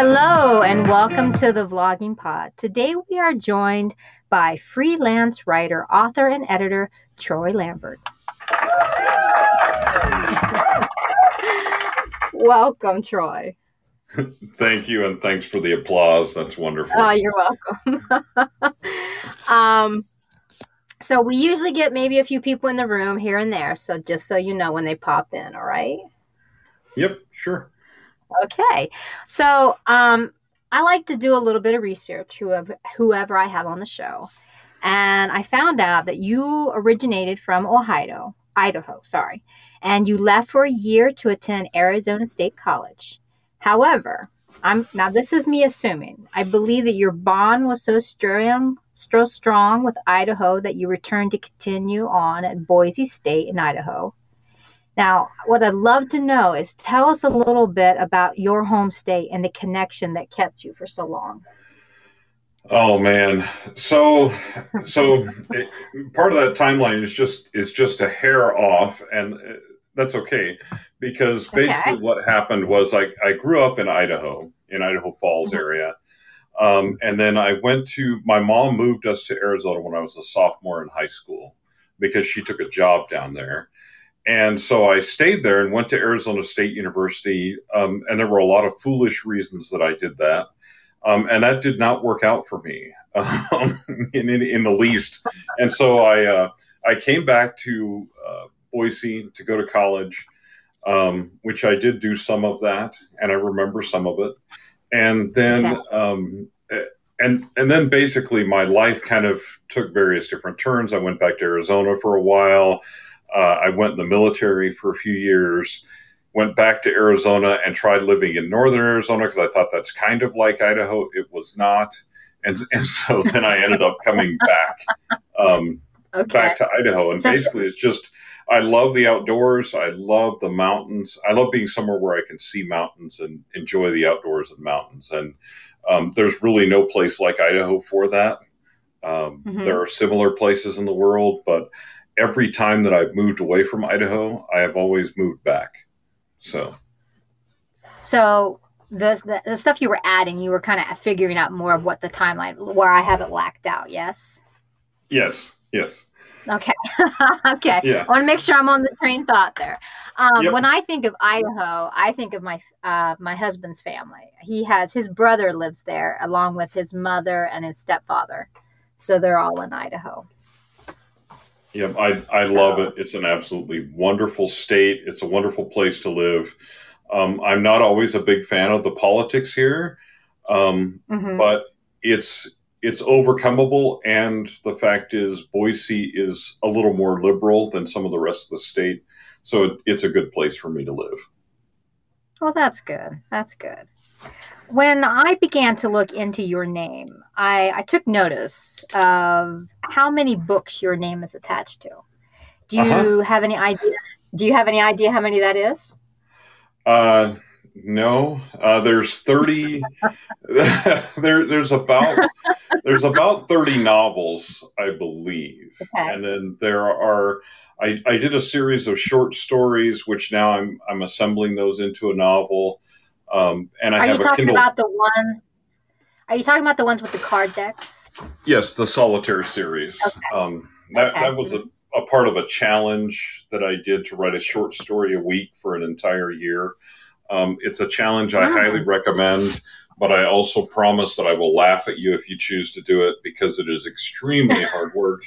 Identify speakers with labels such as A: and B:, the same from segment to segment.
A: Hello and welcome to the Vlogging Pod. Today we are joined by freelance writer, author, and editor Troy Lambert. welcome, Troy.
B: Thank you, and thanks for the applause. That's wonderful.
A: Oh, you're welcome. um, so we usually get maybe a few people in the room here and there. So just so you know when they pop in, all right?
B: Yep, sure.
A: Okay. So um, I like to do a little bit of research, whoever, whoever I have on the show. And I found out that you originated from Ohio, Idaho, sorry, and you left for a year to attend Arizona State College. However, I'm now this is me assuming. I believe that your bond was so strong, so strong with Idaho that you returned to continue on at Boise State in Idaho. Now, what I'd love to know is tell us a little bit about your home state and the connection that kept you for so long.
B: Oh man, so so it, part of that timeline is just is just a hair off, and uh, that's okay because basically okay. what happened was I I grew up in Idaho, in Idaho Falls mm-hmm. area, um, and then I went to my mom moved us to Arizona when I was a sophomore in high school because she took a job down there, and so I stayed there and went to Arizona State University. Um, and there were a lot of foolish reasons that I did that. Um, and that did not work out for me um, in, in, in, the least. And so I, uh, I came back to uh, Boise to go to college, um, which I did do some of that. And I remember some of it. And then, um, and and then basically my life kind of took various different turns. I went back to Arizona for a while. Uh, I went in the military for a few years, went back to Arizona and tried living in northern Arizona because I thought that's kind of like Idaho. It was not. And, and so then I ended up coming back um, okay. back to Idaho. And so, basically, it's just I love the outdoors. I love the mountains. I love being somewhere where I can see mountains and enjoy the outdoors and mountains. And um, there's really no place like Idaho for that. Um, mm-hmm. There are similar places in the world, but every time that I've moved away from Idaho, I have always moved back. So,
A: so the, the, the stuff you were adding, you were kind of figuring out more of what the timeline where I have it lacked out. Yes.
B: Yes. Yes.
A: Okay. okay. Yeah. I want to make sure I'm on the train thought there. Um, yep. When I think of Idaho, I think of my uh, my husband's family. He has his brother lives there along with his mother and his stepfather, so they're all in Idaho.
B: Yeah, I, I so. love it. It's an absolutely wonderful state. It's a wonderful place to live. Um, I'm not always a big fan of the politics here, um, mm-hmm. but it's it's overcomable. And the fact is, Boise is a little more liberal than some of the rest of the state, so it, it's a good place for me to live.
A: Well, that's good. That's good. When I began to look into your name, I, I took notice of how many books your name is attached to. Do you uh-huh. have any idea? Do you have any idea how many that is?
B: Uh, no. Uh, there's thirty. there, there's about there's about thirty novels, I believe, okay. and then there are. I, I did a series of short stories, which now I'm I'm assembling those into a novel. Um, and I
A: are you talking about the ones? Are you talking about the ones with the card decks?
B: Yes, the solitaire series. Okay. Um, that okay. that was a, a part of a challenge that I did to write a short story a week for an entire year. Um, it's a challenge I oh. highly recommend, but I also promise that I will laugh at you if you choose to do it because it is extremely hard work.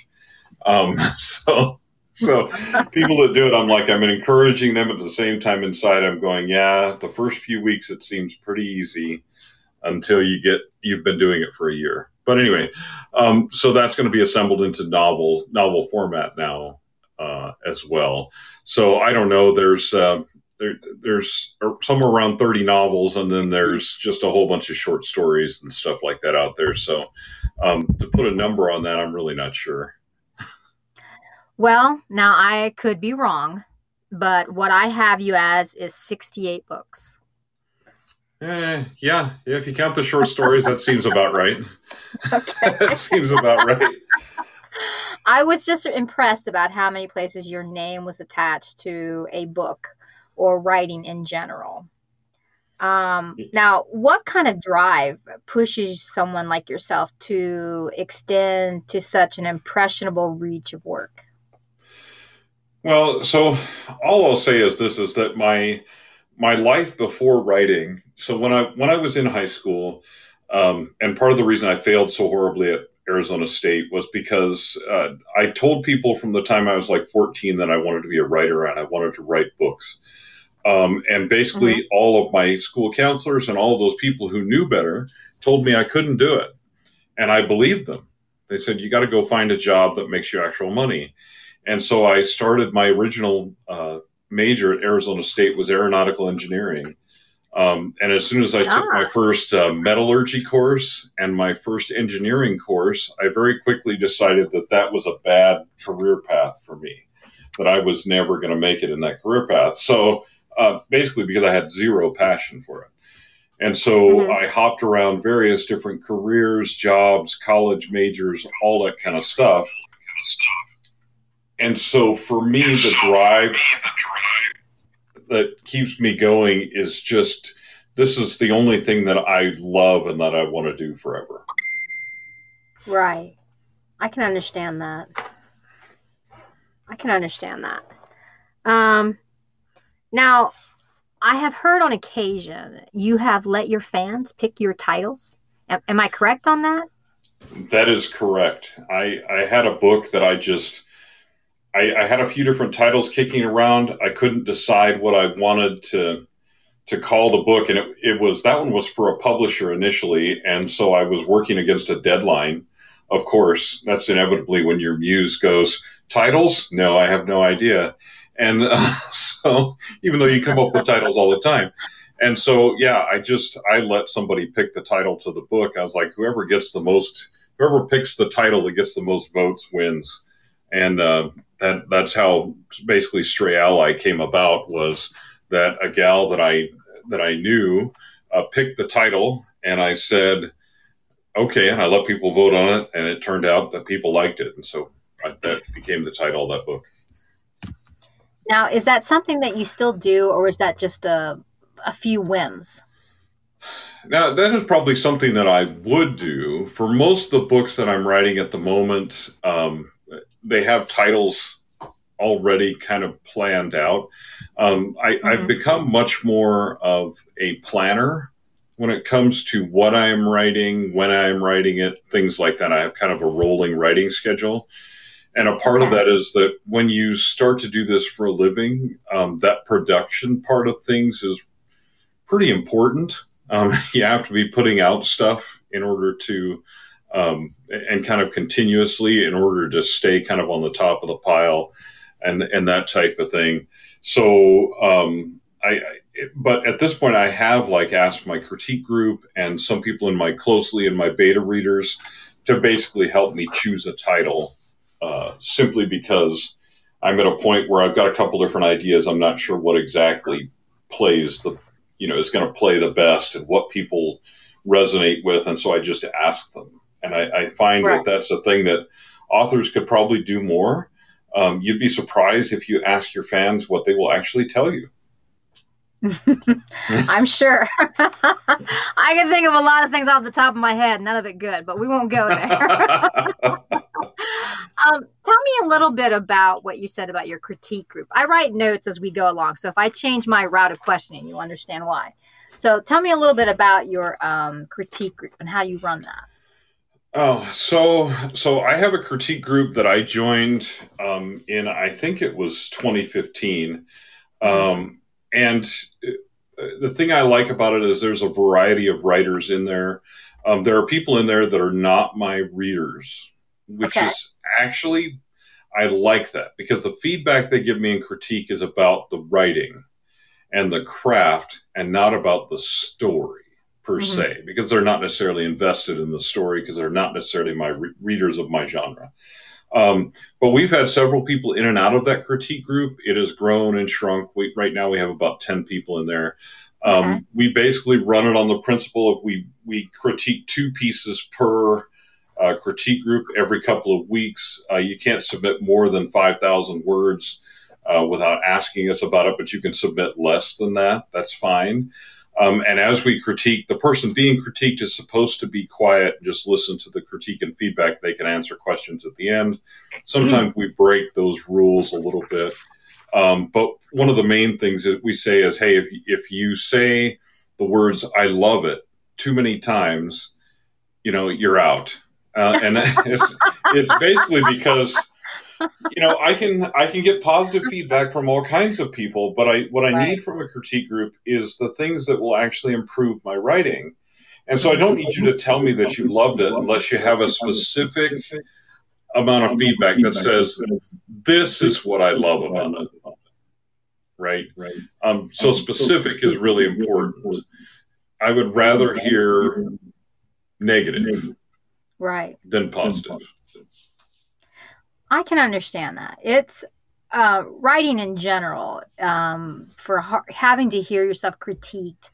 B: Um, so so people that do it, I'm like, I'm encouraging them at the same time inside. I'm going, yeah, the first few weeks it seems pretty easy until you get you've been doing it for a year. But anyway, um, so that's going to be assembled into novel novel format now uh, as well. So I don't know. There's uh, there, there's somewhere around 30 novels, and then there's just a whole bunch of short stories and stuff like that out there. So um, to put a number on that, I'm really not sure.
A: Well, now I could be wrong, but what I have you as is 68 books.
B: Eh, yeah, if you count the short stories, that seems about right. Okay. that seems about right.
A: I was just impressed about how many places your name was attached to a book or writing in general. Um, now, what kind of drive pushes someone like yourself to extend to such an impressionable reach of work?
B: Well, so all I'll say is this: is that my my life before writing. So when I when I was in high school, um, and part of the reason I failed so horribly at Arizona State was because uh, I told people from the time I was like 14 that I wanted to be a writer and I wanted to write books. Um, and basically, mm-hmm. all of my school counselors and all of those people who knew better told me I couldn't do it. And I believed them. They said, You got to go find a job that makes you actual money. And so I started my original uh, major at Arizona State was aeronautical engineering. Um, and as soon as I took my ah. first uh, metallurgy course and my first engineering course, I very quickly decided that that was a bad career path for me, that I was never going to make it in that career path. So uh, basically, because I had zero passion for it. And so mm-hmm. I hopped around various different careers, jobs, college majors, all that kind of stuff. And so for me, the drive that keeps me going is just this is the only thing that I love and that I want to do forever.
A: Right. I can understand that. I can understand that. Um, now, I have heard on occasion you have let your fans pick your titles. Am, am I correct on that?
B: That is correct. I, I had a book that I just I, I, had a few different titles kicking around. I couldn't decide what I wanted to to call the book, and it, it was that one was for a publisher initially, and so I was working against a deadline. Of course, that's inevitably when your muse goes titles. No, I have no idea, and uh, so even though you come up with titles all the time, and so yeah, I just I let somebody pick the title to the book. I was like, whoever gets the most, whoever picks the title that gets the most votes wins and uh, that that's how basically Stray Ally came about. Was that a gal that I that I knew uh, picked the title, and I said, "Okay," and I let people vote on it, and it turned out that people liked it, and so I, that became the title of that book.
A: Now, is that something that you still do, or is that just a a few whims?
B: Now, that is probably something that I would do. For most of the books that I'm writing at the moment, um, they have titles already kind of planned out. Um, I, mm-hmm. I've become much more of a planner when it comes to what I am writing, when I am writing it, things like that. I have kind of a rolling writing schedule. And a part of that is that when you start to do this for a living, um, that production part of things is pretty important. Um, you have to be putting out stuff in order to, um, and kind of continuously in order to stay kind of on the top of the pile and, and that type of thing. So, um, I, I, but at this point, I have like asked my critique group and some people in my closely in my beta readers to basically help me choose a title, uh, simply because I'm at a point where I've got a couple different ideas. I'm not sure what exactly plays the you know is going to play the best and what people resonate with and so i just ask them and i, I find right. that that's a thing that authors could probably do more um, you'd be surprised if you ask your fans what they will actually tell you
A: I'm sure. I can think of a lot of things off the top of my head, none of it good, but we won't go there. um, tell me a little bit about what you said about your critique group. I write notes as we go along, so if I change my route of questioning, you'll understand why. So tell me a little bit about your um, critique group and how you run that.
B: Oh, so so I have a critique group that I joined um, in I think it was 2015, mm-hmm. um, and uh, the thing I like about it is there's a variety of writers in there. Um, there are people in there that are not my readers, which okay. is actually I like that because the feedback they give me in critique is about the writing and the craft and not about the story per mm-hmm. se because they're not necessarily invested in the story because they're not necessarily my re- readers of my genre. Um, but we've had several people in and out of that critique group. It has grown and shrunk. We, right now, we have about 10 people in there. Um, okay. We basically run it on the principle of we, we critique two pieces per uh, critique group every couple of weeks. Uh, you can't submit more than 5,000 words uh, without asking us about it, but you can submit less than that. That's fine. Um, and as we critique, the person being critiqued is supposed to be quiet and just listen to the critique and feedback. They can answer questions at the end. Sometimes we break those rules a little bit. Um, but one of the main things that we say is, hey, if, if you say the words "I love it" too many times, you know, you're out. Uh, and it's, it's basically because you know i can i can get positive feedback from all kinds of people but i what i right. need from a critique group is the things that will actually improve my writing. And so i don't need you to tell me that you loved it unless you have a specific amount of feedback that says this is what i love about it. Right right? Um, so specific is really important. I would rather hear negative
A: right.
B: than positive
A: I can understand that. It's uh, writing in general um, for ha- having to hear yourself critiqued.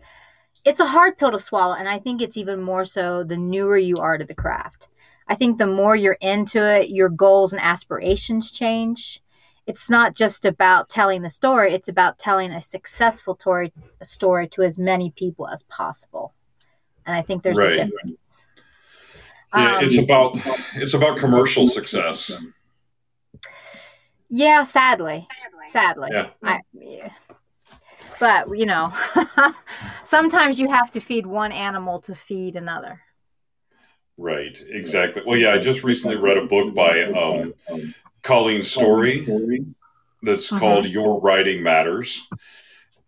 A: It's a hard pill to swallow, and I think it's even more so the newer you are to the craft. I think the more you're into it, your goals and aspirations change. It's not just about telling the story; it's about telling a successful story, a story to as many people as possible. And I think there's right. a difference.
B: Yeah, um, it's about it's about commercial success.
A: Yeah, sadly. Sadly. Yeah. I, yeah. But, you know, sometimes you have to feed one animal to feed another.
B: Right, exactly. Well, yeah, I just recently read a book by um, Colleen Story that's uh-huh. called Your Writing Matters.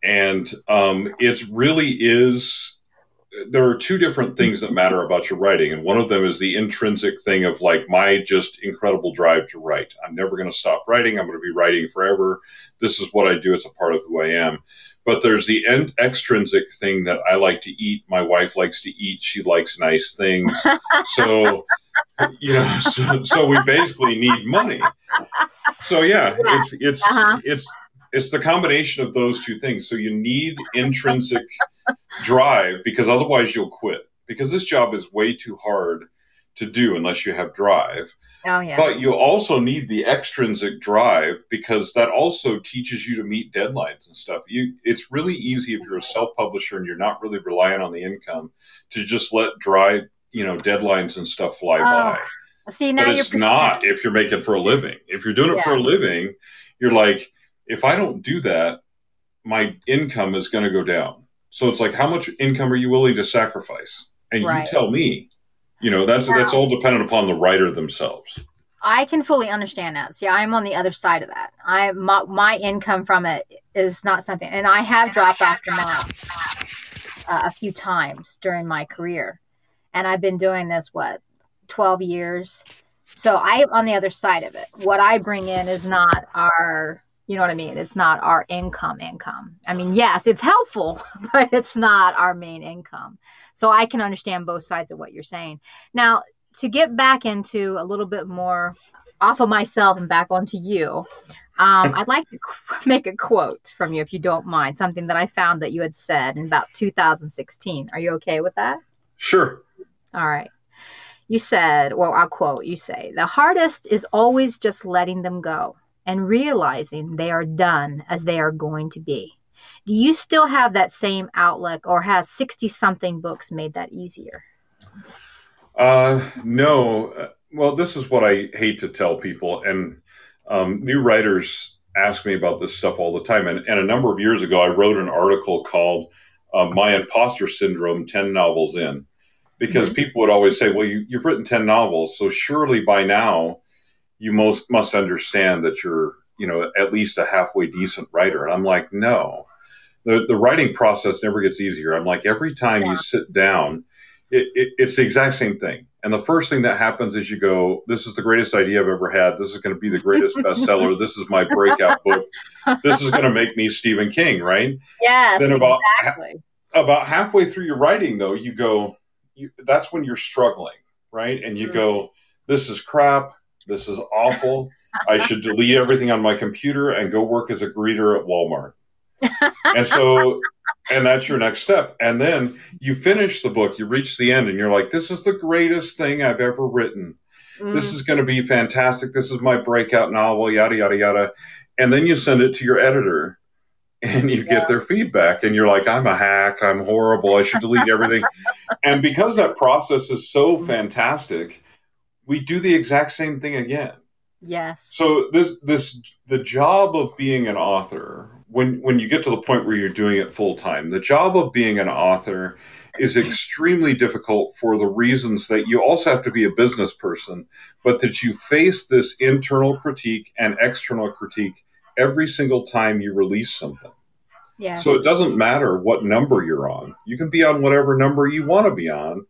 B: And um, it really is there are two different things that matter about your writing and one of them is the intrinsic thing of like my just incredible drive to write. I'm never going to stop writing. I'm going to be writing forever. This is what i do. It's a part of who i am. But there's the en- extrinsic thing that i like to eat. My wife likes to eat. She likes nice things. So you know so, so we basically need money. So yeah, yeah. it's it's uh-huh. it's it's the combination of those two things. So you need intrinsic drive because otherwise you'll quit. Because this job is way too hard to do unless you have drive.
A: Oh yeah.
B: But you also need the extrinsic drive because that also teaches you to meet deadlines and stuff. You it's really easy if you're a mm-hmm. self-publisher and you're not really relying on the income to just let drive, you know, deadlines and stuff fly oh. by.
A: See now
B: but it's not if you're making for a living. If you're doing it yeah. for a living, you're like, if I don't do that, my income is going to go down. So it's like, how much income are you willing to sacrifice? And right. you tell me. You know, that's that's all dependent upon the writer themselves.
A: I can fully understand that. See, I'm on the other side of that. I my, my income from it is not something, and I have dropped off the mark uh, a few times during my career, and I've been doing this what twelve years. So I am on the other side of it. What I bring in is not our you know what I mean? It's not our income income. I mean, yes, it's helpful, but it's not our main income. So I can understand both sides of what you're saying. Now, to get back into a little bit more off of myself and back onto you, um, I'd like to make a quote from you, if you don't mind, something that I found that you had said in about 2016. Are you okay with that?
B: Sure.
A: All right. You said, well, I'll quote, you say, the hardest is always just letting them go and realizing they are done as they are going to be. Do you still have that same outlook, or has 60 something books made that easier?
B: Uh, no. Well, this is what I hate to tell people, and um, new writers ask me about this stuff all the time. And, and a number of years ago, I wrote an article called uh, My Imposter Syndrome 10 Novels In, because mm-hmm. people would always say, Well, you, you've written 10 novels, so surely by now you most must understand that you're you know at least a halfway decent writer. And i'm like no. The, the writing process never gets easier. I'm like every time yeah. you sit down it, it, it's the exact same thing. And the first thing that happens is you go this is the greatest idea i've ever had. This is going to be the greatest bestseller. This is my breakout book. This is going to make me stephen king right?
A: Yes
B: then
A: about exactly.
B: ha- about halfway through your writing though you go you, that's when you're struggling right? And you mm-hmm. go this is crap this is awful. I should delete everything on my computer and go work as a greeter at Walmart. and so, and that's your next step. And then you finish the book, you reach the end, and you're like, this is the greatest thing I've ever written. Mm. This is going to be fantastic. This is my breakout novel, yada, yada, yada. And then you send it to your editor. and you yeah. get their feedback and you're like i'm a hack i'm horrible i should delete everything and because that process is so fantastic we do the exact same thing again
A: yes
B: so this this the job of being an author when when you get to the point where you're doing it full time the job of being an author is extremely difficult for the reasons that you also have to be a business person but that you face this internal critique and external critique every single time you release something.
A: Yes.
B: So it doesn't matter what number you're on. You can be on whatever number you want to be on.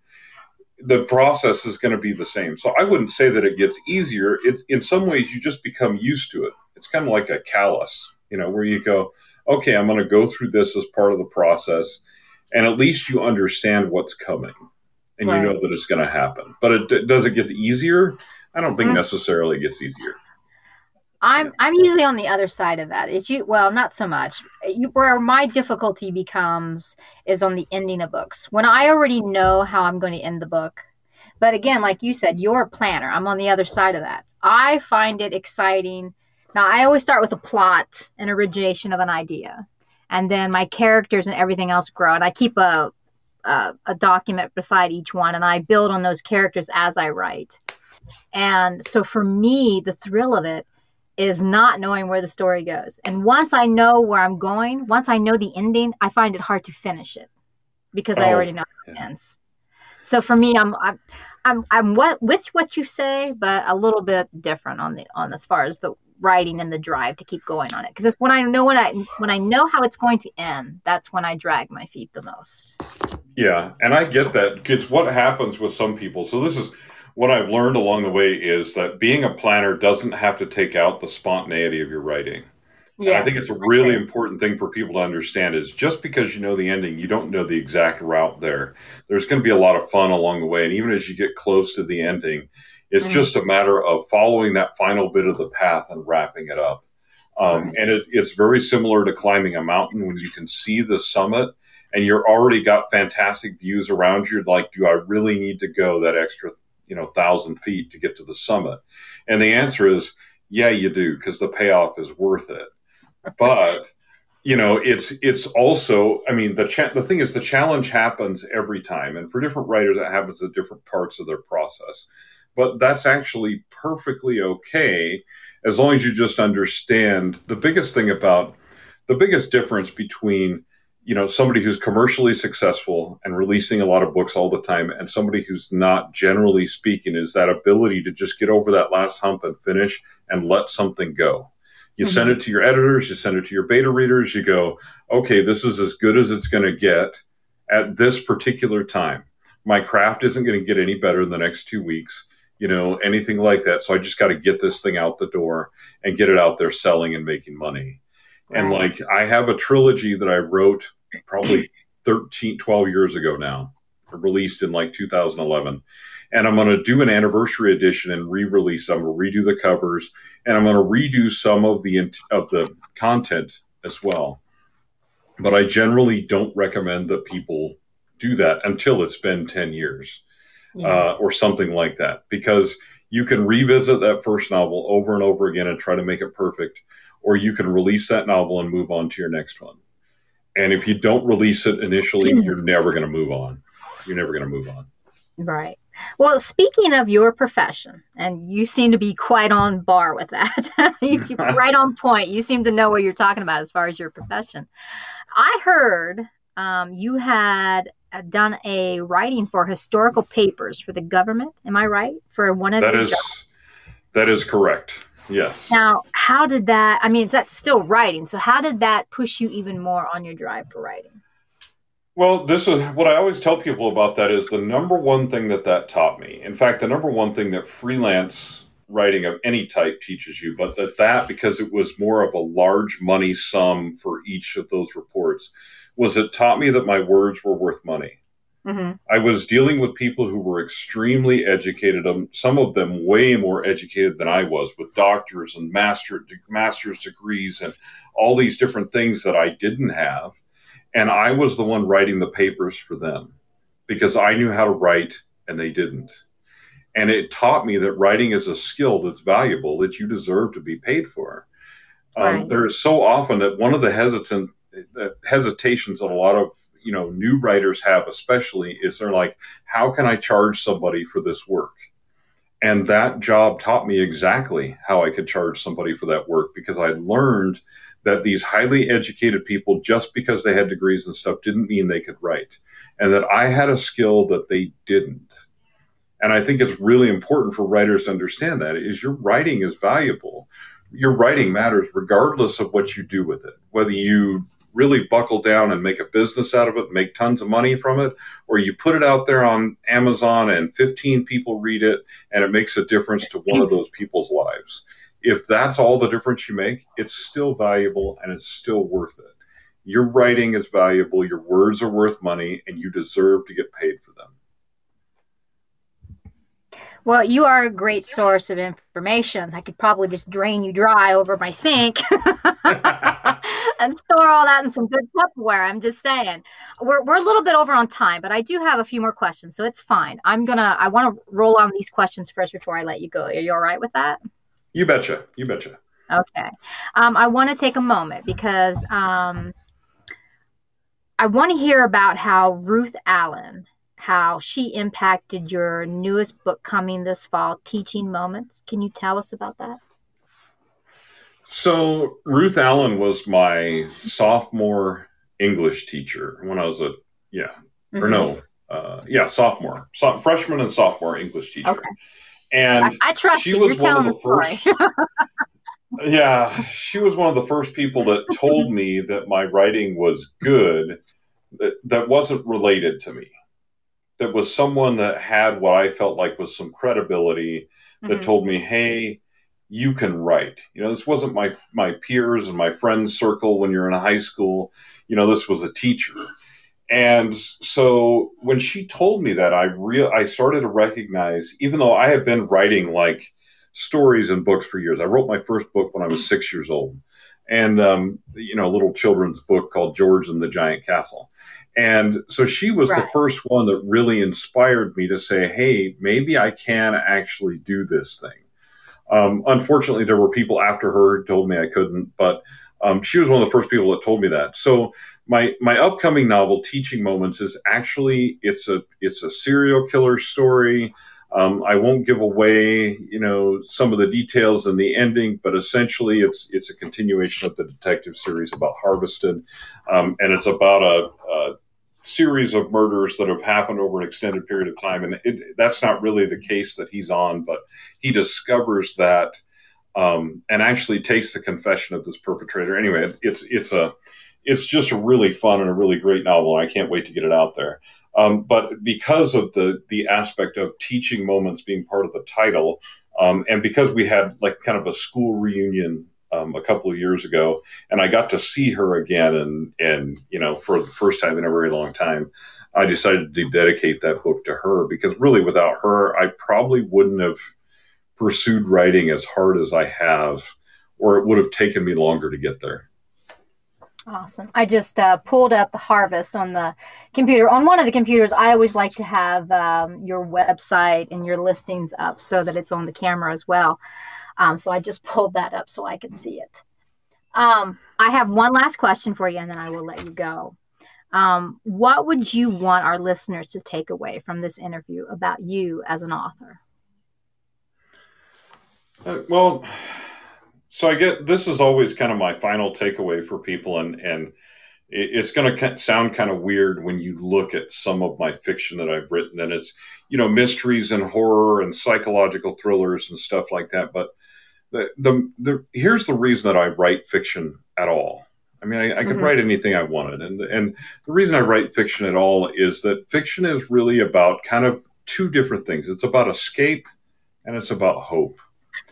B: The process is going to be the same. So I wouldn't say that it gets easier. It, in some ways, you just become used to it. It's kind of like a callus, you know, where you go, okay, I'm going to go through this as part of the process. And at least you understand what's coming and right. you know that it's going to happen. But it, does it get easier? I don't think mm-hmm. necessarily it gets easier.
A: I'm I'm usually on the other side of that. It's you well, not so much. You, where my difficulty becomes is on the ending of books. When I already know how I'm going to end the book. But again, like you said, you're a planner. I'm on the other side of that. I find it exciting. Now, I always start with a plot and origination of an idea. And then my characters and everything else grow. And I keep a, a, a document beside each one and I build on those characters as I write. And so for me, the thrill of it is not knowing where the story goes. And once I know where I'm going, once I know the ending, I find it hard to finish it because oh, I already know how it ends. So for me, I'm I'm I'm I'm what with what you say, but a little bit different on the on as far as the writing and the drive to keep going on it. Because when I know when I when I know how it's going to end, that's when I drag my feet the most.
B: Yeah, and I get that because what happens with some people. So this is what I've learned along the way is that being a planner doesn't have to take out the spontaneity of your writing. Yeah, I think it's a really okay. important thing for people to understand is just because you know the ending, you don't know the exact route there. There's going to be a lot of fun along the way. And even as you get close to the ending, it's mm-hmm. just a matter of following that final bit of the path and wrapping it up. Um, and it, it's very similar to climbing a mountain when you can see the summit and you're already got fantastic views around you. Like, do I really need to go that extra you know thousand feet to get to the summit? And the answer is yeah, you do because the payoff is worth it. But you know, it's it's also I mean the cha- the thing is the challenge happens every time, and for different writers it happens at different parts of their process. But that's actually perfectly okay as long as you just understand the biggest thing about the biggest difference between you know somebody who's commercially successful and releasing a lot of books all the time and somebody who's not generally speaking is that ability to just get over that last hump and finish and let something go you mm-hmm. send it to your editors you send it to your beta readers you go okay this is as good as it's going to get at this particular time my craft isn't going to get any better in the next two weeks you know anything like that so i just got to get this thing out the door and get it out there selling and making money right. and like i have a trilogy that i wrote probably 13, 12 years ago now, released in like 2011. And I'm going to do an anniversary edition and re-release. I'm going to redo the covers, and I'm going to redo some of the of the content as well. But I generally don't recommend that people do that until it's been 10 years yeah. uh, or something like that, because you can revisit that first novel over and over again and try to make it perfect, or you can release that novel and move on to your next one. And if you don't release it initially, you're never going to move on. You're never going to move on.
A: Right. Well, speaking of your profession, and you seem to be quite on bar with that. you keep right on point. You seem to know what you're talking about as far as your profession. I heard um, you had uh, done a writing for historical papers for the government. Am I right? For one of
B: that is jobs? that is correct. Yes.
A: Now, how did that? I mean, that's still writing. So, how did that push you even more on your drive for writing?
B: Well, this is what I always tell people about that is the number one thing that that taught me. In fact, the number one thing that freelance writing of any type teaches you, but that that because it was more of a large money sum for each of those reports, was it taught me that my words were worth money. Mm-hmm. I was dealing with people who were extremely educated, um, some of them way more educated than I was, with doctors and master master's degrees and all these different things that I didn't have. And I was the one writing the papers for them because I knew how to write and they didn't. And it taught me that writing is a skill that's valuable that you deserve to be paid for. Um, There is so often that one of the hesitant the hesitations that a lot of you know new writers have especially is they're like how can i charge somebody for this work? And that job taught me exactly how i could charge somebody for that work because i learned that these highly educated people just because they had degrees and stuff didn't mean they could write and that i had a skill that they didn't. And i think it's really important for writers to understand that is your writing is valuable. Your writing matters regardless of what you do with it whether you really buckle down and make a business out of it, make tons of money from it, or you put it out there on Amazon and 15 people read it and it makes a difference to one of those people's lives. If that's all the difference you make, it's still valuable and it's still worth it. Your writing is valuable, your words are worth money, and you deserve to get paid for them.
A: Well, you are a great source of information. I could probably just drain you dry over my sink and store all that in some good Tupperware. I'm just saying. We're, we're a little bit over on time, but I do have a few more questions, so it's fine. I'm going to, I want to roll on these questions first before I let you go. Are you all right with that?
B: You betcha. You betcha.
A: Okay. Um, I want to take a moment because um, I want to hear about how Ruth Allen how she impacted your newest book coming this fall, Teaching Moments. Can you tell us about that?
B: So, Ruth Allen was my sophomore English teacher when I was a, yeah, mm-hmm. or no, mm-hmm. uh, yeah, sophomore, so, freshman and sophomore English teacher. Okay. And
A: I, I trust she you. Was You're one of the, first.
B: yeah, she was one of the first people that told me that my writing was good that, that wasn't related to me that was someone that had what I felt like was some credibility that mm-hmm. told me, hey, you can write. You know, this wasn't my my peers and my friends circle when you're in high school. You know, this was a teacher. And so when she told me that, I real I started to recognize, even though I have been writing like stories and books for years. I wrote my first book when I was six years old, and um, you know, a little children's book called George and the Giant Castle. And so she was right. the first one that really inspired me to say, hey, maybe I can actually do this thing. Um, unfortunately, there were people after her who told me I couldn't, but um, she was one of the first people that told me that. So my my upcoming novel, Teaching Moments, is actually it's a it's a serial killer story. Um, I won't give away, you know, some of the details in the ending, but essentially, it's it's a continuation of the detective series about Harvested, um, and it's about a, a, series of murders that have happened over an extended period of time. And it, that's not really the case that he's on, but he discovers that um, and actually takes the confession of this perpetrator. Anyway, it's it's a it's just a really fun and a really great novel. I can't wait to get it out there. Um, but because of the the aspect of teaching moments being part of the title, um, and because we had like kind of a school reunion um, a couple of years ago, and I got to see her again, and and you know for the first time in a very long time, I decided to dedicate that book to her because really without her, I probably wouldn't have pursued writing as hard as I have, or it would have taken me longer to get there.
A: Awesome. I just uh, pulled up the Harvest on the computer. On one of the computers, I always like to have um, your website and your listings up so that it's on the camera as well. Um, so I just pulled that up so I can see it. Um, I have one last question for you, and then I will let you go. Um, what would you want our listeners to take away from this interview about you as an author?
B: Uh, well, so I get this is always kind of my final takeaway for people, and and it's going to sound kind of weird when you look at some of my fiction that I've written, and it's you know mysteries and horror and psychological thrillers and stuff like that. But the the, the here's the reason that I write fiction at all. I mean, I, I could mm-hmm. write anything I wanted, and and the reason I write fiction at all is that fiction is really about kind of two different things. It's about escape, and it's about hope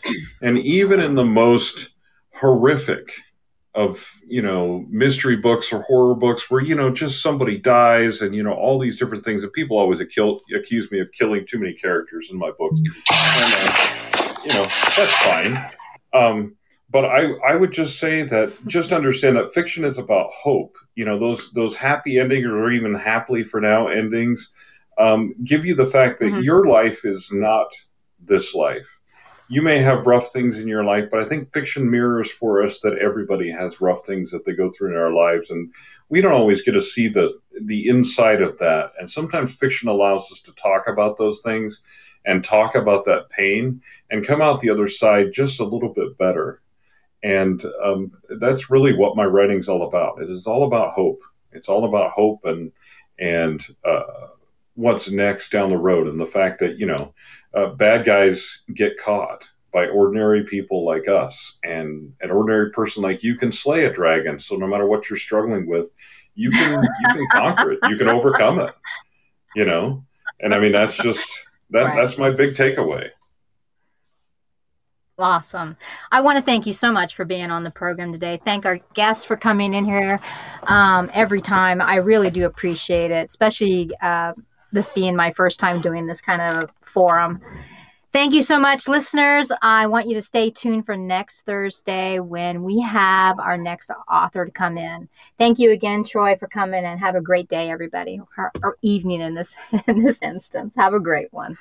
B: and even in the most horrific of you know mystery books or horror books where you know just somebody dies and you know all these different things that people always accuse me of killing too many characters in my books and, uh, you know that's fine um, but I, I would just say that just understand that fiction is about hope you know those those happy endings or even happily for now endings um, give you the fact that mm-hmm. your life is not this life you may have rough things in your life, but I think fiction mirrors for us that everybody has rough things that they go through in our lives, and we don't always get to see the the inside of that. And sometimes fiction allows us to talk about those things and talk about that pain and come out the other side just a little bit better. And um, that's really what my writing's all about. It is all about hope. It's all about hope and and uh, what's next down the road, and the fact that you know uh, bad guys get caught by ordinary people like us, and an ordinary person like you can slay a dragon. So no matter what you're struggling with, you can you can conquer it. You can overcome it. You know, and I mean that's just that right. that's my big takeaway.
A: Awesome. I want to thank you so much for being on the program today. Thank our guests for coming in here um, every time. I really do appreciate it, especially uh, this being my first time doing this kind of forum. Thank you so much, listeners. I want you to stay tuned for next Thursday when we have our next author to come in. Thank you again, Troy, for coming and have a great day, everybody, or, or evening in this in this instance. Have a great one.